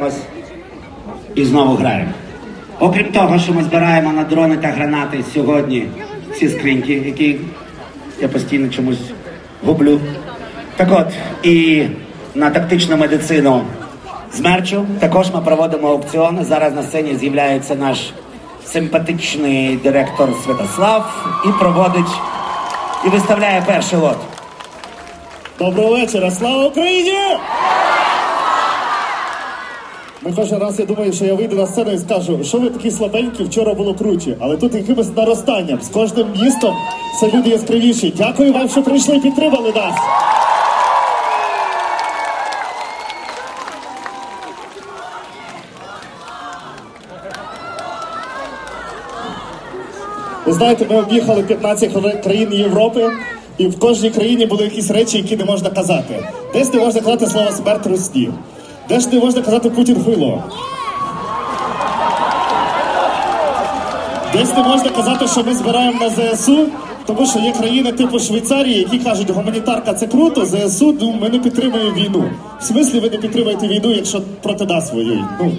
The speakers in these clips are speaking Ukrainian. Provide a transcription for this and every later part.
Ось і знову граємо. Окрім того, що ми збираємо на дрони та гранати сьогодні ці скриньки, які я постійно чомусь гублю. Так от, і на тактичну медицину з мерчу також ми проводимо аукціони. Зараз на сцені з'являється наш симпатичний директор Святослав і проводить і виставляє перший лот. Доброго вечора, слава Україні! Кожен раз я думаю, що я вийду на сцену і скажу, що ви такі слабенькі, вчора було круче. Але тут якимось наростанням. З кожним містом все люди яскравіші. Дякую вам, що прийшли і підтримали нас. Ви знаєте, ми об'їхали 15 країн Європи, і в кожній країні були якісь речі, які не можна казати. Десь не можна казати слово смерть Русні, десь не можна казати Путін хуйло. Десь не можна казати, що ми збираємо на ЗСУ, тому що є країни типу Швейцарії, які кажуть, гуманітарка це круто, ЗСУ, ну ми не підтримуємо війну. В смислі ви не підтримуєте війну, якщо проти нас воюють. Ну,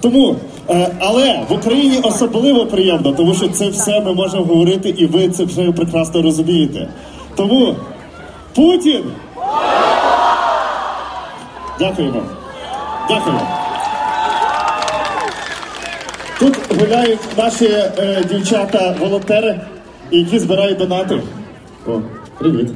тому, е, але в Україні особливо приємно, тому що це все ми можемо говорити, і ви це все прекрасно розумієте. Тому Путін! Дякую вам. Дякую. Тут гуляють наші е, дівчата-волонтери, які збирають донати. О, привіт.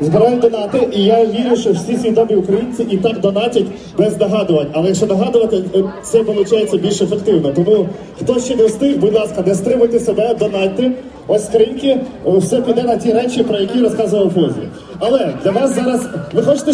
Збирають донати, і я вірю, що всі свідомі українці і так донатять без нагадувань. Але якщо нагадувати, е, це виходить більш ефективно. Тому хто ще не встиг, будь ласка, не стримуйте себе, донатьте. Ось скриньки, е, все піде на ті речі, про які розказував Фозі. Але для вас зараз ви хочете.